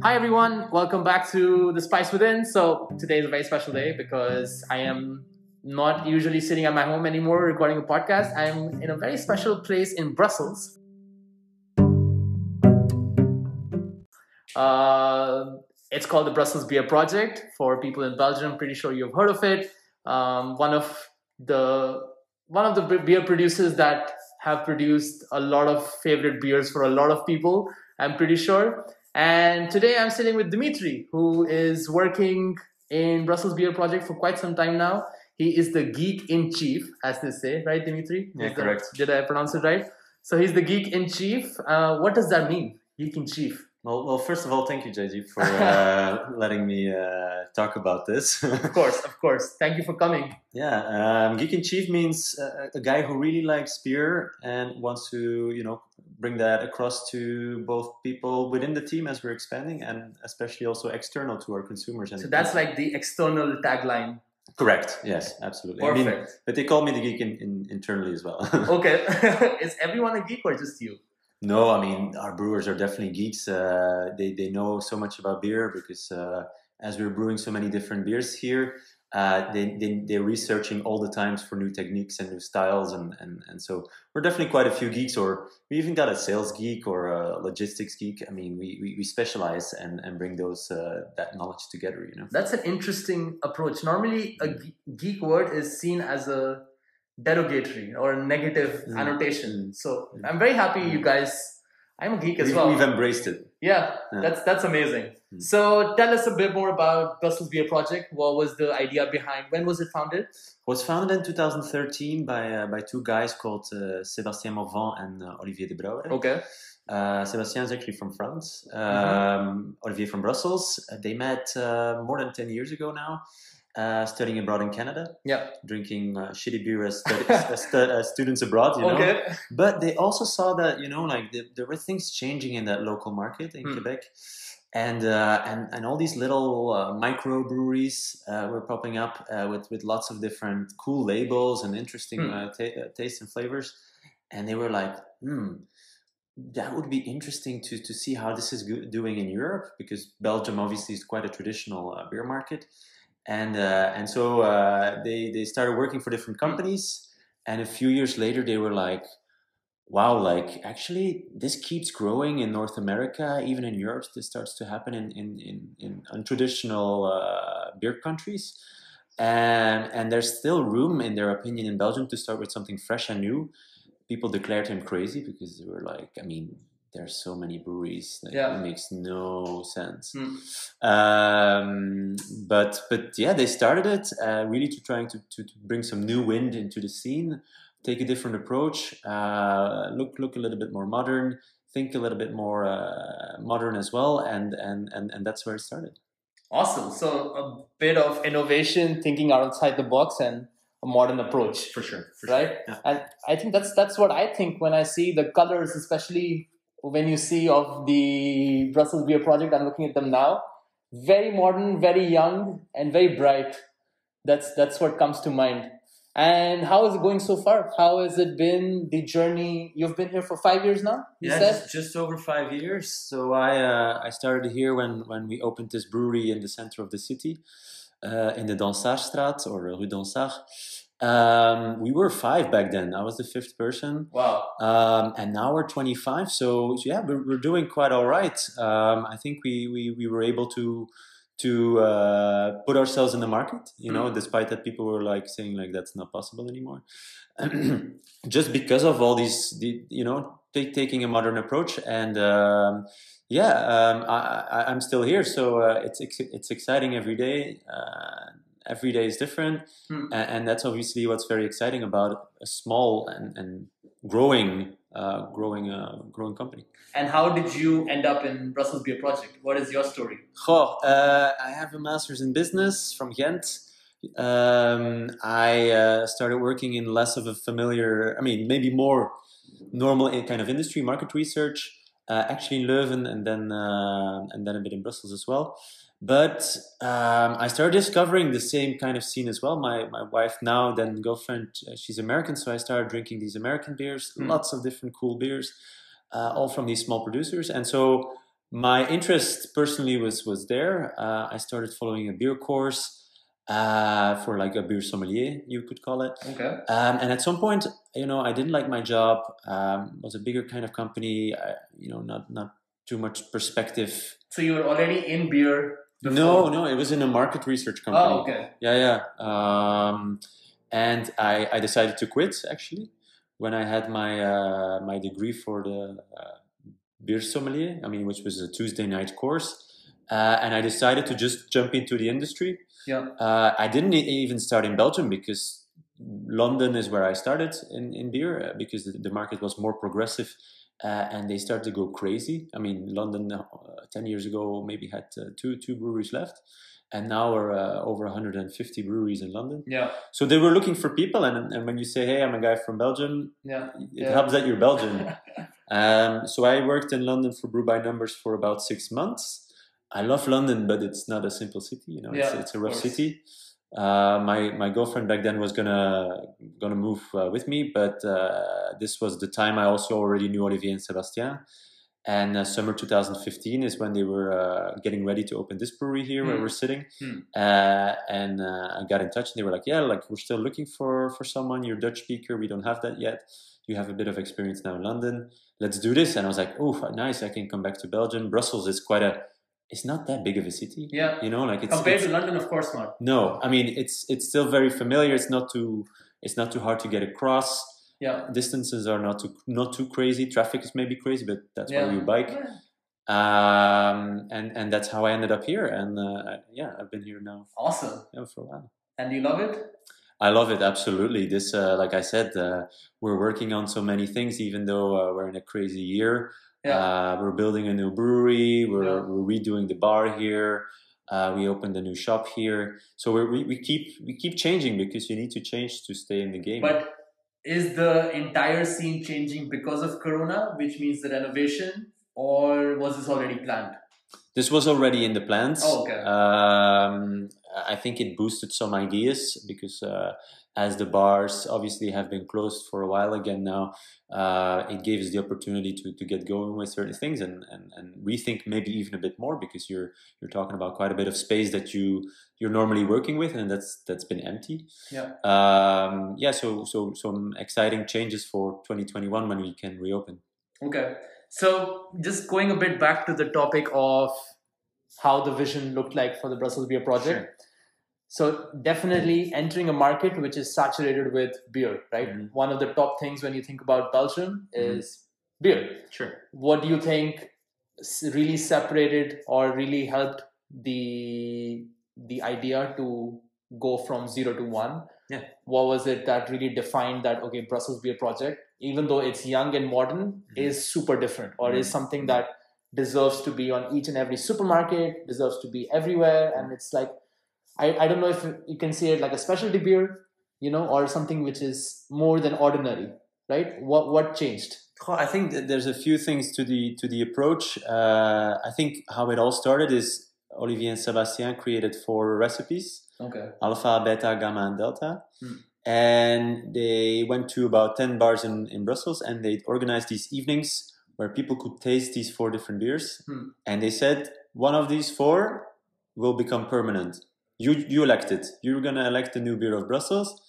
Hi everyone, welcome back to The Spice Within. So today is a very special day because I am not usually sitting at my home anymore recording a podcast. I'm in a very special place in Brussels. Uh, it's called the Brussels Beer Project for people in Belgium. I'm pretty sure you've heard of it. Um, one of the one of the beer producers that have produced a lot of favorite beers for a lot of people. I'm pretty sure. And today I'm sitting with Dimitri, who is working in Brussels Beer Project for quite some time now. He is the geek in chief, as they say, right, Dimitri? Yeah, Is correct. That, did I pronounce it right? So he's the geek in chief. Uh, what does that mean, geek in chief? Well, well, first of all, thank you, JG, for uh, letting me uh, talk about this. Of course, of course. Thank you for coming. yeah, um, geek in chief means uh, a guy who really likes beer and wants to, you know, bring that across to both people within the team as we're expanding, and especially also external to our consumers. And So that's like the external tagline. correct. Yes, absolutely. I mean, Perfect. but they call me the geek in, in, internally as well. Okay. is everyone a geek or just you? No, I mean our brewers are definitely geeks. Uh, they they know so much about beer because uh, as we're brewing so many different beers here, uh, they, they they're researching all the times for new techniques and new styles, and, and and so we're definitely quite a few geeks. Or we even got a sales geek or a logistics geek. I mean, we we, we specialize and and bring those uh, that knowledge together. You know. That's an interesting approach. Normally, a geek word is seen as a derogatory or negative Mm. annotation. So I'm very happy you guys. I'm a geek as We've, well. we've embraced it. yeah, Yeah. that's that's amazing. Mm. So tell us a bit more about Brussels Beer Project. What was the idea behind? When was it founded? was founded in 2013 by uh, by two guys called uh, Sébastien Morvan and uh, Olivier de Brauwere. Okay. Uh, Sébastien is actually from France. Um, Mm-hmm. Olivier from Brussels. Uh, they met uh, more than 10 years ago now, uh, studying abroad in Canada, Yeah. drinking uh, shitty beer as, stud- as, stu- as students abroad, you know. Okay. But they also saw that, you know, like the, there were things changing in that local market in Hmm. Quebec. And, uh, and and all these little uh, micro breweries uh, were popping up uh, with with lots of different cool labels and interesting ta- uh, tastes and flavors, and they were like, hmm, that would be interesting to, to see how this is go- doing in Europe because Belgium obviously is quite a traditional uh, beer market, and uh, and so uh, they they started working for different companies, and a few years later they were like, wow, like actually this keeps growing in North America, even in Europe, this starts to happen in in in, in untraditional uh, beer countries. And, and there's still room, in their opinion, in Belgium to start with something fresh and new people declared him crazy because they were like, I mean, there's so many breweries that Yeah. it makes no sense. Hmm. Um, but but yeah, they started it uh, really to trying to, to, to bring some new wind into the scene, take a different approach, uh, look look a little bit more modern, think a little bit more uh, modern as well, and, and and and that's where it started. Awesome. So a bit of innovation, thinking outside the box, and a modern approach. For sure, for right? Yeah. And I think that's that's what I think when I see the colors, especially when you see of the Brussels Beer Project. I'm looking at them now. Very modern, very young, and very bright. That's that's what comes to mind. And how is it going so far? How has it been the journey? You've been here for five years now. You yeah, said just, over five years. So I uh, I started here when when we opened this brewery in the center of the city, uh, in the Dansaertstraat or Rue Dansaert. Um, we were five back then. I was the fifth person. wow. Um, and now we're 25. So, so yeah, we're, we're doing quite all right. Um, I think we, we, we were able to to uh, put ourselves in the market, you know, Mm. despite that people were like saying like that's not possible anymore. Just because of all these, the, you know, take, taking a modern approach and um, yeah, um, I, I, I'm still here, so uh, it's ex- it's exciting every day. Uh, every day is different, Hmm. and, and that's obviously what's very exciting about a small and, and growing, uh, growing, uh, growing company. And how did you end up in Brussels Beer Project? What is your story? Goh, uh, I have a master's in business from Ghent. Um, I uh, started working in less of a familiar, I mean, maybe more normal in- kind of industry, market research. Uh, actually in Leuven, and then uh, and then a bit in Brussels as well. But um, I started discovering the same kind of scene as well. My my wife now, then girlfriend, uh, she's American, so I started drinking these American beers, Mm. lots of different cool beers, uh, all from these small producers. And so my interest personally was was there. Uh, I started following a beer course uh, for like a beer sommelier, you could call it. Okay. Um, and at some point, you know, I didn't like my job. Um, it was a bigger kind of company. I, you know, not not too much perspective. So you were already in beer. Before? No, no, it was in a market research company. Oh, okay. Yeah, yeah. Um, and I, I decided to quit actually when I had my uh, my degree for the uh, beer sommelier. I mean, which was a Tuesday night course, uh, and I decided to just jump into the industry. Yeah. Uh, I didn't even start in Belgium because London is where I started in, in beer uh, because the, the market was more progressive uh, and they started to go crazy. I mean, London 10 years ago maybe had uh, two, two breweries left. And now we're uh, over 150 breweries in London. Yeah. So they were looking for people. And, and when you say, hey, I'm a guy from Belgium, Yeah. it Yeah. helps that you're Belgian. um, so I worked in London for Brew by Numbers for about six months. I love London, but it's not a simple city. You know, it's, Yeah, it's a rough city. Uh, my my girlfriend back then was gonna gonna move uh, with me, but uh, this was the time I also already knew Olivier and Sebastien. And uh, summer 2015 is when they were uh, getting ready to open this brewery here where Hmm. we're sitting. Hmm. Uh, and uh, I got in touch, and they were like, "Yeah, like we're still looking for for someone. You're Dutch speaker. We don't have that yet. You have a bit of experience now in London. Let's do this." And I was like, "Oh, nice! I can come back to Belgium. Brussels is quite a. It's not that big of a city, Yeah. you know. Like it's, Compared it's to London, of course not. no. I mean, it's it's still very familiar. It's not too it's not too hard to get across. Yeah. Distances are not too not too crazy. Traffic is maybe crazy, but that's Yeah. why you bike. Yeah. Um, and and that's how I ended up here. And uh, yeah, I've been here now Awesome. yeah, for a while. And you love it? I love it absolutely. This, uh, like I said, uh, we're working on so many things. Even though uh, we're in a crazy year, Yeah. uh, we're building a new brewery. We're, Yeah. we're redoing the bar here. Uh, we opened a new shop here. So we're, we we keep we keep changing because you need to change to stay in the game. But is the entire scene changing because of Corona, which means the renovation, or was this already planned? This was already in the plans. Oh, okay. Um, I think it boosted some ideas because uh, as the bars obviously have been closed for a while again now, uh, it gave us the opportunity to, to get going with certain things and, and, and rethink maybe even a bit more because you're you're talking about quite a bit of space that you you're normally working with and that's that's been empty. Yeah. Um, yeah. So so some exciting changes for 2021 when we can reopen. Okay. So just going a bit back to the topic of how the vision looked like for the Brussels Beer Project. Sure. So definitely entering a market which is saturated with beer, right? Mhm. One of the top things when you think about Belgium Mhm. is beer. Sure. What do you think really separated or really helped the the idea to go from zero to one? Yeah. What was it that really defined that okay, Brussels Beer Project, even though it's young and modern, Mhm. is super different or is Mhm. something that deserves to be on each and every supermarket, deserves to be everywhere, and it's like I, I don't know if you can see it like a specialty beer, you know, or something which is more than ordinary, right? What what changed? I think that there's a few things to the to the approach. Uh, I think how it all started is Olivier and Sebastien created four recipes: Okay. alpha, beta, gamma, and delta. Hmm. And they went to about ten bars in, in Brussels, and they organized these evenings where people could taste these four different beers. Hmm. And they said one of these four will become permanent. You you elect it. You're gonna elect the new beer of Brussels,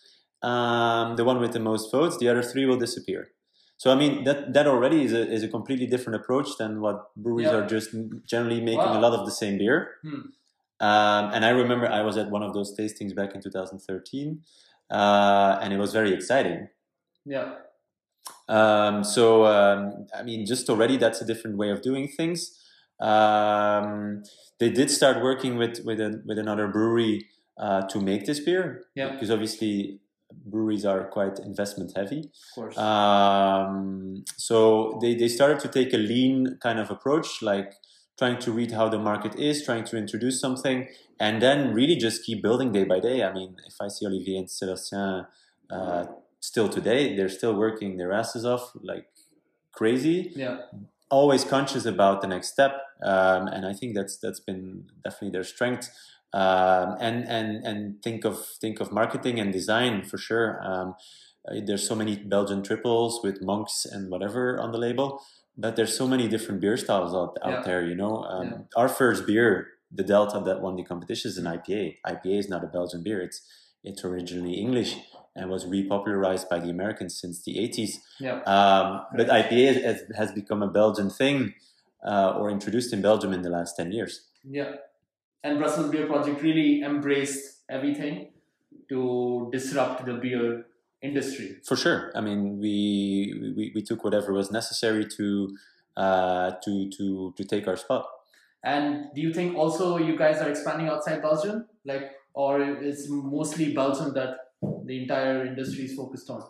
um, the one with the most votes. The other three will disappear. So I mean that that already is a is a completely different approach than what breweries Yeah. are just generally making Wow. a lot of the same beer. Hmm. Um, and I remember I was at one of those tastings back in 2013, uh, and it was very exciting. Yeah. Um, so um, I mean, just already that's a different way of doing things. Um, they did start working with with, a, with another brewery uh, to make this beer Yeah. because obviously breweries are quite investment heavy. Of course. Um, so they, they started to take a lean kind of approach, like trying to read how the market is, trying to introduce something, and then really just keep building day by day. I mean, if I see Olivier and Sébastien uh, still today, they're still working their asses off like crazy, yeah. always conscious about the next step, um, and I think that's that's been definitely their strength. Um, and and and think of think of marketing and design for sure. Um, there's so many Belgian triples with monks and whatever on the label, but there's so many different beer styles out, out Yeah. there. You know, um, Yeah. our first beer, the Delta that won the competition, is an IPA. IPA is not a Belgian beer. It's it's originally English and was repopularized by the Americans since the 80s. Yeah. Um, but IPA has, has become a Belgian thing uh, or introduced in Belgium in the last 10 years. Yeah. And Brussels Beer Project really embraced everything to disrupt the beer industry. For sure. I mean, we, we, we took whatever was necessary to, uh, to, to, to take our spot. And do you think also you guys are expanding outside Belgium? Like, or it's mostly Belgium that the entire industry is focused on?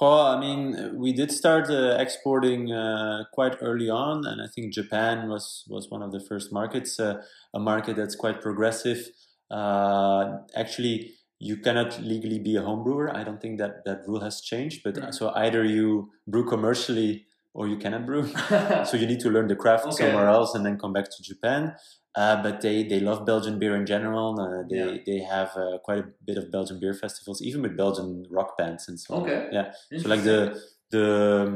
Well, I mean, we did start uh, exporting uh, quite early on, and I think Japan was, was one of the first markets, uh, a market that's quite progressive. Uh, actually, you cannot legally be a home brewer. I don't think that that rule has changed. But Mm. so either you brew commercially or you cannot brew. so you need to learn the craft Okay. somewhere else and then come back to Japan. Uh, but they, they love Belgian beer in general. Uh, they Yeah. they have uh, quite a bit of Belgian beer festivals, even with Belgian rock bands and so on. Okay. Yeah. So like the the um,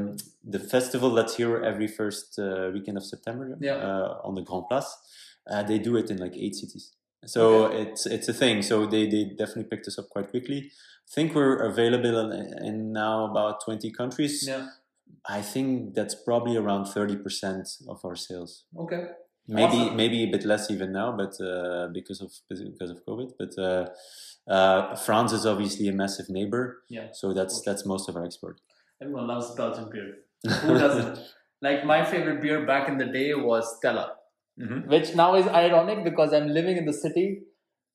the festival that's here every first uh, weekend of September Yeah. uh, on the Grand Place, uh, they do it in like eight cities. So Okay. it's it's a thing. So they, they definitely picked us up quite quickly. I think we're available in, in now about twenty countries. Yeah. I think that's probably around thirty percent of our sales. Okay. Maybe Awesome. maybe a bit less even now, but uh, because of because of COVID. But uh, uh, France is obviously a massive neighbor, Yeah. so that's that's most of our export. Everyone loves Belgian beer. Who doesn't? like my favorite beer back in the day was Stella, Mhm. which now is ironic because I'm living in the city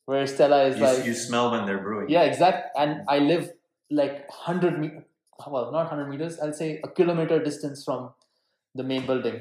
where Stella is You, like you smell when they're brewing. yeah, exact. And I live like hundred me- well, not hundred meters. I'll say a kilometer distance from the main building.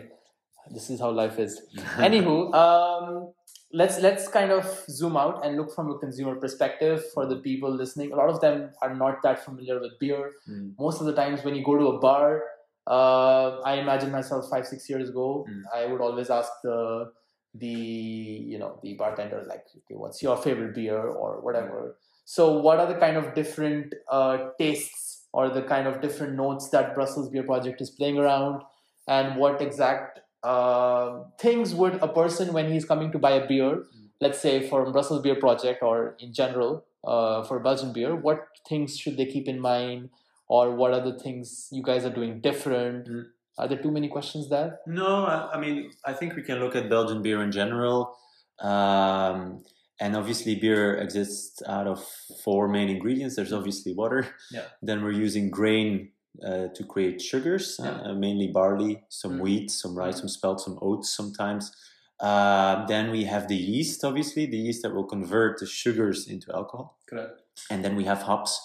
This is how life is. Anywho, um, let's let's kind of zoom out and look from a consumer perspective for the people listening. A lot of them are not that familiar with beer. Mm. Most of the times when you go to a bar, uh, I imagine myself five six years ago, Mm. I would always ask the the you know the bartender like, okay, what's your favorite beer or whatever. So, what are the kind of different uh, tastes or the kind of different notes that Brussels Beer Project is playing around, and what exact uh, things would a person when he's coming to buy a beer, let's say for Brussels Beer Project or in general uh, for Belgian beer, what things should they keep in mind, or what are the things you guys are doing different? Mm. Are there too many questions there? No, I, I mean, I think we can look at Belgian beer in general. Um, and obviously, beer exists out of four main ingredients. There's obviously water. Yeah. Then we're using grain uh, to create sugars, Yeah. uh, mainly barley, some Mm. wheat, some rice, some spelt, some oats sometimes. Uh, then we have the yeast, obviously, the yeast that will convert the sugars into alcohol. Correct. And then we have hops,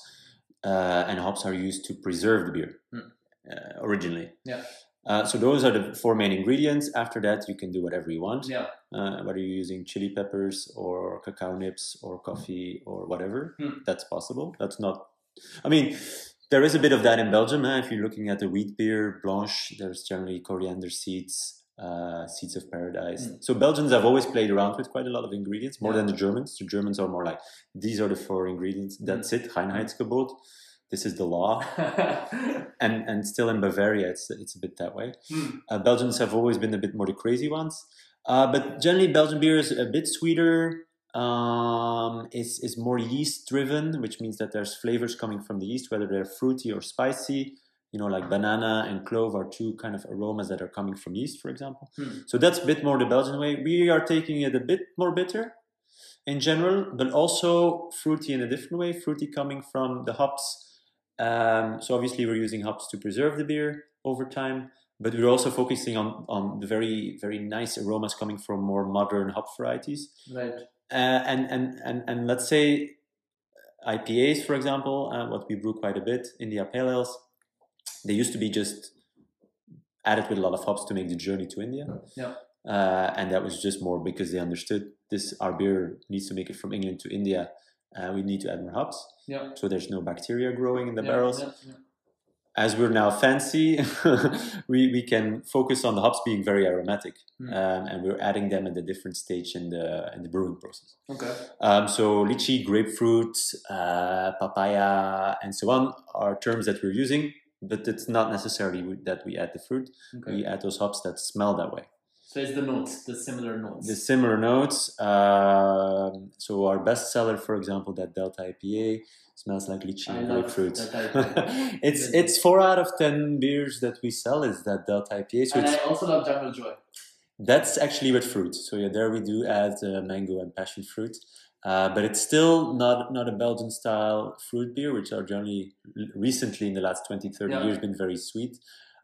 uh, and hops are used to preserve the beer Mm. uh, originally. Yeah. Uh, so those are the four main ingredients. After that, you can do whatever you want, Yeah. uh, whether you're using chili peppers or cacao nibs or coffee or whatever. Hmm. That's possible. That's not. I mean, there is a bit of that in Belgium. eh? If you're looking at the wheat beer blanche, there's generally coriander seeds, uh, seeds of paradise. Hmm. So Belgians have always played around with quite a lot of ingredients, more Yeah. than the Germans. The Germans are more like these are the four ingredients. Hmm. That's it. Reinheitsgebot. This is the law. And and still in Bavaria, it's it's a bit that way. Hmm. Uh, Belgians have always been a bit more the crazy ones, uh, but generally Belgian beer is a bit sweeter. Um, is is more yeast driven, which means that there's flavors coming from the yeast, whether they're fruity or spicy. You know, like banana and clove are two kind of aromas that are coming from yeast, for example. Hmm. So that's a bit more the Belgian way. We are taking it a bit more bitter in general, but also fruity in a different way. Fruity coming from the hops. Um, so obviously we're using hops to preserve the beer over time, but we're also focusing on on the very very nice aromas coming from more modern hop varieties. right. Uh, and, and and and let's say IPAs, for example, uh, what we brew quite a bit, India Pale Ales, they used to be just added with a lot of hops to make the journey to India. Yeah. Uh, and that was just more because they understood this our beer needs to make it from England to India. Uh, we need to add more hops, Yeah. so there's no bacteria growing in the yeah, barrels. yeah, yeah. As we're now fancy, we, we can focus on the hops being very aromatic, Hmm. um, and we're adding them at a different stage in the in the brewing process. Okay. Um, so lychee, grapefruit, uh, papaya, and so on are terms that we're using but it's not necessarily that we add the fruit. Okay. We add those hops that smell that way. So it's the notes, the similar notes. The similar notes. Um so our best seller, for example, that Delta IPA smells like lychee and grapefruit. it's it's four out of ten beers that we sell is that Delta IPA. So and it's I also love Jungle Joy. That's actually with fruit. So yeah, there we do add uh, mango and passion fruit, uh, but it's still not not a Belgian style fruit beer, which are generally recently in the last 20, 30 Yeah. years been very sweet.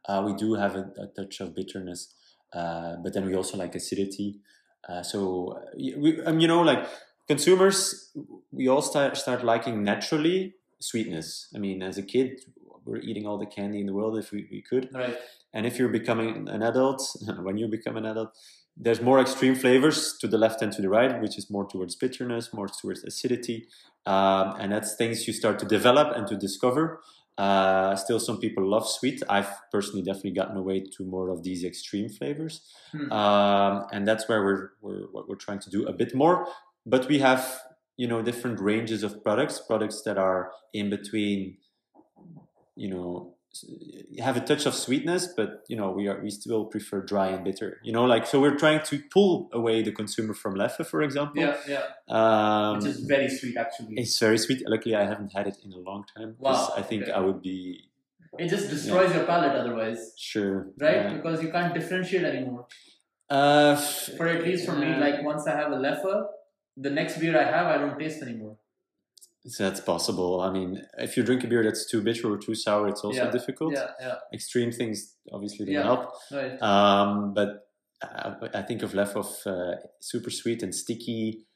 Uh, we do have a, a touch of bitterness, uh, but then we also like acidity. Uh, so we, um, you know, like consumers, we all start start liking naturally sweetness. I mean, as a kid, we're eating all the candy in the world if we, we could. Right. And if you're becoming an adult, when you become an adult, there's more extreme flavors to the left and to the right, which is more towards bitterness, more towards acidity. Um, and that's things you start to develop and to discover. Uh, still, some people love sweet. I've personally definitely gotten away to more of these extreme flavors. Hmm. Um, and that's where we're, we're, what we're trying to do a bit more. But we have, you know, different ranges of products, products that are in between, you know, have a touch of sweetness, but you know we are we still prefer dry and bitter. You know, like so we're trying to pull away the consumer from Leffe, for example. Yeah, yeah. Um, Which is very sweet, actually. it's very sweet. Luckily, I haven't had it in a long time Wow, I think okay. I would be It just destroys your palate otherwise, sure. right? yeah. Because you can't differentiate anymore. Uh, For at least for me, like once I have a Leffe, the next beer I have, I don't taste anymore. So that's possible. I mean, if you drink a beer that's too bitter or too sour, it's also Yeah, difficult. Yeah, yeah, Extreme things obviously don't Yeah. help. right. Um, but I, I think of Leffe of uh, super sweet and sticky.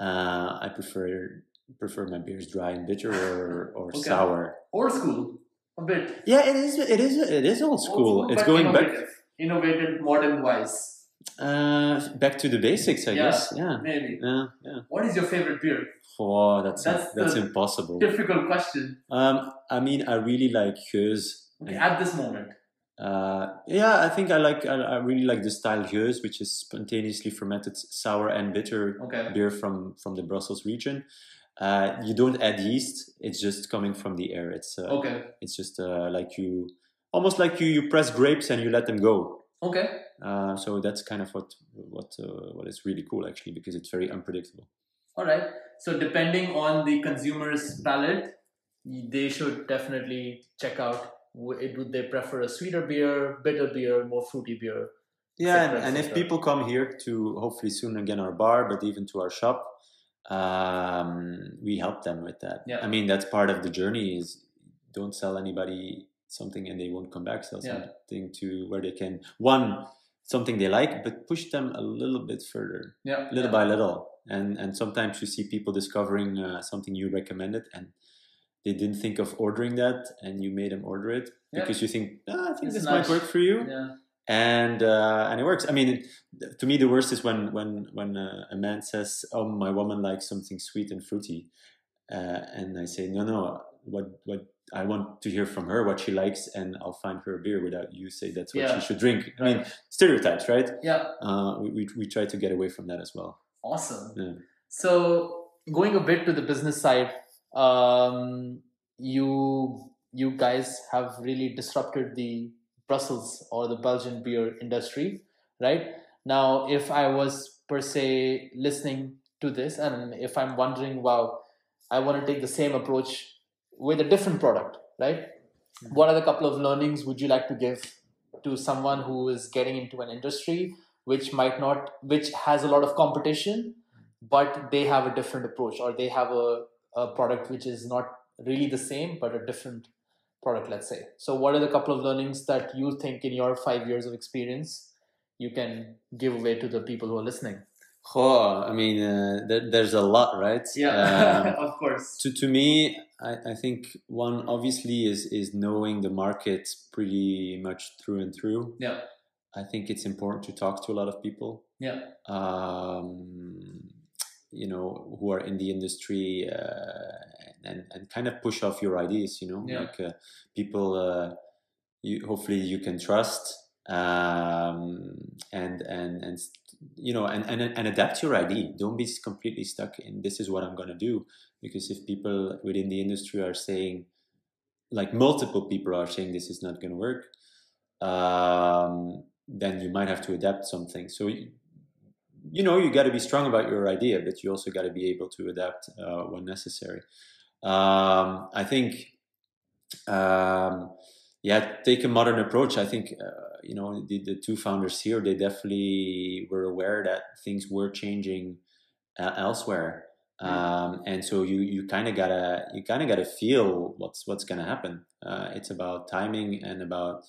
Uh, I prefer prefer my beers dry and bitter or, or Okay. sour. Old school, a bit. Yeah, it is. It is. It is old school. it's but going back. Innovative, modern wise, uh, back to the basics, I Yeah. guess. Yeah. maybe. Yeah. Yeah. What is your favorite beer? Oh, that's That's that's, impossible. Difficult question. Um, I mean, I really like Gueuse. Okay, at this moment. Uh, yeah, I think I like. I, I really like the style Gueuse, which is spontaneously fermented sour and bitter Okay. beer from from the Brussels region. Uh, you don't add yeast; it's just coming from the air. It's uh, Okay. it's just uh, like you, almost like you you press grapes and you let them go. Okay. Uh, so that's kind of what what uh, what is really cool actually because it's very unpredictable. All right. So depending on the consumer's palate, they should definitely check out. Would they prefer a sweeter beer, bitter beer, more fruity beer? Yeah, and, and if people come here to hopefully soon again our bar, but even to our shop, um, we help them with that. Yeah. I mean that's part of the journey. Is don't sell anybody something and they won't come back. Sell Yeah. something to where they can one something they like, but push them a little bit further, Yeah. little yeah. by little. And and sometimes you see people discovering uh, something you recommended and. They didn't think of ordering that, and you made them order it Yeah. because you think, "Ah, I think It's this nice. might work for you Yeah. and uh, and it works. I mean, to me, the worst is when when when uh, a man says, "Oh, my woman likes something sweet and fruity," uh, and I say, "No, no. What what I want to hear from her what she likes, and I'll find her a beer without you say that's what Yeah. she should drink." I mean, stereotypes, right? Yeah. Uh, we, we we try to get away from that as well. Awesome. Yeah. So going a bit to the business side, um, you you guys have really disrupted the Brussels or the Belgian beer industry, right? Now, if I was per se listening to this, and if I'm wondering, wow, I want to take the same approach with a different product, right? Hmm. What are the couple of learnings would you like to give to someone who is getting into an industry which might not, which has a lot of competition, but they have a different approach or they have a, a product which is not really the same but a different product let's say? So what are the couple of learnings that you think in your five years of experience you can give away to the people who are listening Oh, I mean, uh, there, there's a lot, right? Um, of course to to me, I, I think one obviously is is knowing the market pretty much through and through. yeah I think it's important to talk to a lot of people. yeah Um, you know, who are in the industry uh, and and kind of push off your ideas. You know, Yeah. like uh, people. Uh, you hopefully you can trust um, and and and you know and, and and adapt your ID. Don't be completely stuck in this is what I'm going to do because if people within the industry are saying like multiple people are saying this is not going to work, um, then you might have to adapt something. So you know you got to be strong about your idea, but you also got to be able to adapt uh, when necessary. Um, I think, um, yeah, take a modern approach. I think uh, you know the, the two founders here they definitely were aware that things were changing uh, elsewhere. Mm. Um, and so you you kind of gotta you kind of gotta feel what's what's gonna happen. Uh, it's about timing and about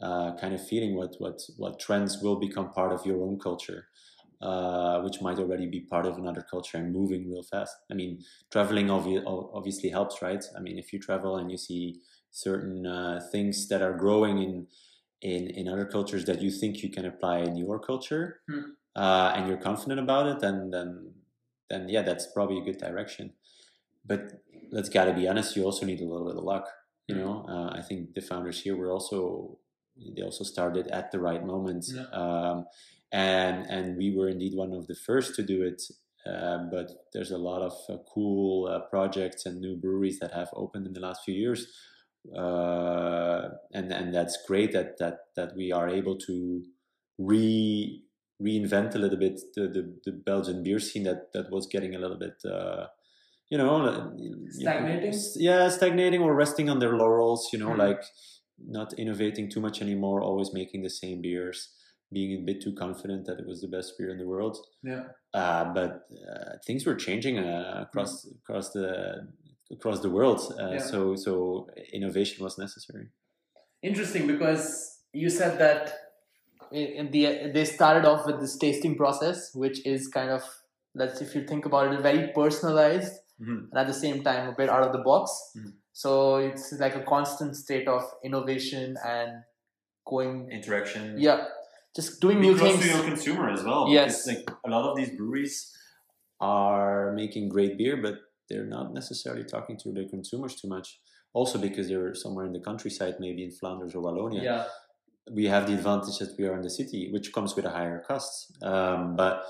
uh, kind of feeling what what what trends will become part of your own culture uh, which might already be part of another culture and moving real fast. I mean, traveling obvi- obviously helps, right? I mean, if you travel and you see certain uh, things that are growing in in in other cultures that you think you can apply in your culture, hmm. uh, and you're confident about it, then then then yeah, that's probably a good direction. But let's gotta be honest, you also need a little bit of luck. You hmm. know, uh, I think the founders here were also they also started at the right moment. Yeah. Um, and and we were indeed one of the first to do it. Uh, but there's a lot of uh, cool uh, projects and new breweries that have opened in the last few years, uh, and and that's great that that that we are able to re reinvent a little bit the, the, the Belgian beer scene that that was getting a little bit uh, you know stagnating you know, yeah stagnating or resting on their laurels you know mm-hmm. like not innovating too much anymore always making the same beers being a bit too confident that it was the best beer in the world. Yeah. Uh, but uh, things were changing uh, across mm. across the across the world. Uh, yeah. So so innovation was necessary. Interesting because you said that in the they started off with this tasting process, which is kind of let's if you think about it, very personalized mm-hmm. and at the same time a bit out of the box. Mm-hmm. So it's like a constant state of innovation and going interaction. Yeah, just doing new things to your consumer as well. Yes, like a lot of these breweries are making great beer, but they're not necessarily talking to their consumers too much. Also, because they're somewhere in the countryside, maybe in Flanders or Wallonia. Yeah. We have the advantage that we are in the city, which comes with a higher cost. Um, but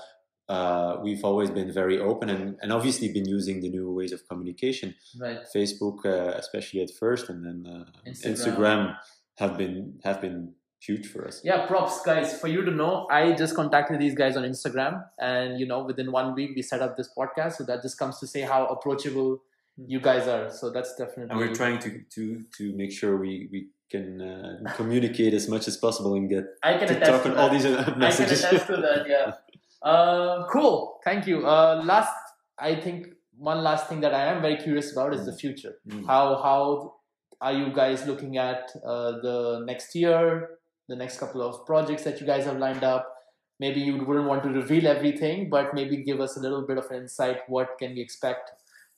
uh, we've always been very open and, and obviously been using the new ways of communication. Right. Facebook, uh, especially at first, and then uh, Instagram. Instagram have been have been huge for us. Yeah, props, guys. For you to know, I just contacted these guys on Instagram, and you know, within one week we set up this podcast. So that just comes to say how approachable hmm. you guys are. So that's definitely. And we're trying to to to make sure we we can uh, communicate as much as possible and get I can to attest talk to on all these uh, messages. I can attest to that. Yeah. Uh, cool. Thank you. Uh, last, I think one last thing that I am very curious about is the hmm. future. Mm. How how are you guys looking at uh, the next year the next couple of projects that you guys have lined up. Maybe you wouldn't want to reveal everything but maybe give us a little bit of insight what can we expect?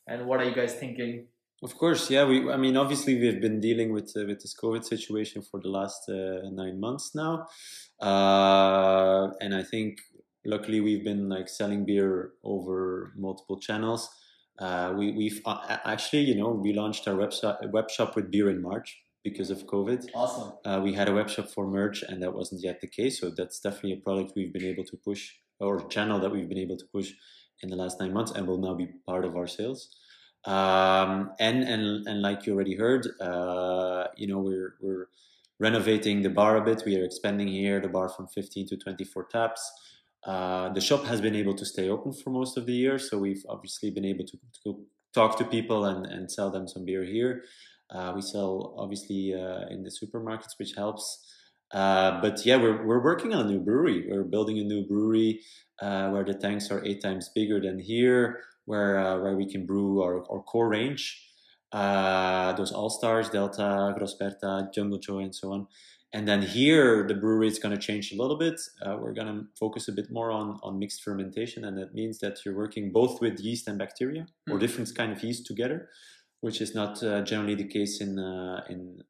And what are you guys thinking? Of course yeah we i mean obviously we've been dealing with uh, with this covid situation for the last uh, nine months now. Uh, and i think luckily we've been like selling beer over multiple channels. Uh, we, we've uh, actually you know we launched our website web shop with beer in march because of COVID. Awesome. Uh, we had a web shop for merch, and that wasn't yet the case. So that's definitely a product we've been able to push, or channel that we've been able to push in the last nine months, and will now be part of our sales. Um, and and and like you already heard, uh, you know, we're we're renovating the bar a bit. We are expanding here the bar from 15 to 24 taps. Uh, the shop has been able to stay open for most of the year, so we've obviously been able to, to talk to people and, and sell them some beer here. Uh, we sell obviously uh, in the supermarkets, which helps. Uh, but yeah, we're, we're working on a new brewery. We're building a new brewery uh, where the tanks are eight times bigger than here, where uh, where we can brew our, our core range. Uh, those All Stars, Delta, Grosse Bertha, Jungle Joy, and so on. And then here, the brewery is going to change a little bit. we're going to focus a bit more on, on mixed fermentation, and that means that you're working both with yeast and bacteria, mm. or hmm. different kind of yeast together which is not uh, generally the case in uh, in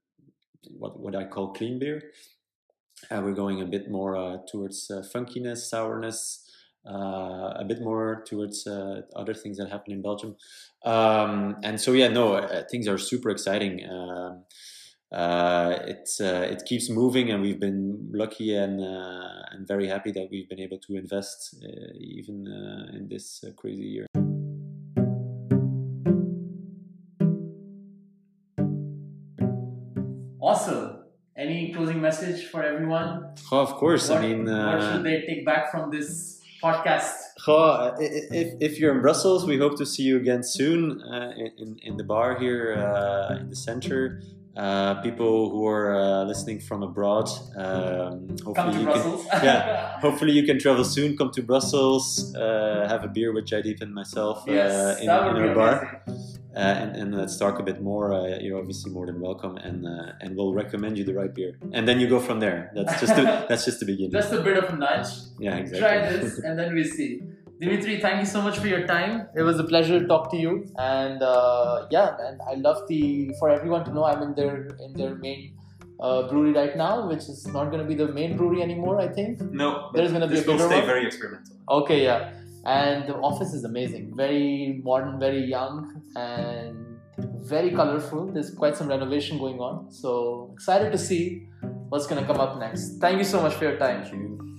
what what I call clean beer. Uh, we're going a bit more towards funkiness, sourness, a bit more towards other things that happen in Belgium. Um, and so yeah, no, things are super exciting. Um, uh, uh, it keeps moving, and we've been lucky and uh, and very happy that we've been able to invest even in this crazy year. Any closing message for everyone? Oh, of course. What, I mean, what uh, should they take back from this podcast? oh, if, if you're in Brussels, we hope to see you again soon uh, in, in the bar here uh, in the center. Uh, people who are uh, listening from abroad, um, hopefully Come to you Brussels. can, yeah, hopefully you can travel soon. Come to Brussels, uh, have a beer with Jaideep and myself uh, yes, in, in our bar. uh, and, and let's talk a bit more. Uh, you're obviously more than welcome, and uh, and we'll recommend you the right beer, and then you go from there. That's just the, that's just the beginning. Just a bit of a nudge. yeah, exactly. Try this, and then we see. Dimitri, thank you so much for your time. It was a pleasure to talk to you, and uh, yeah, man, I love the for everyone to know I'm in their in their main uh, brewery right now, which is not going to be the main brewery anymore. I think. no, There's gonna be this a will bigger stay one? very experimental. Okay, yeah, and the office is amazing, very modern, very young, and very colorful. There's quite some renovation going on, so excited to see what's going to come up next. Thank you so much for your time. Thank you.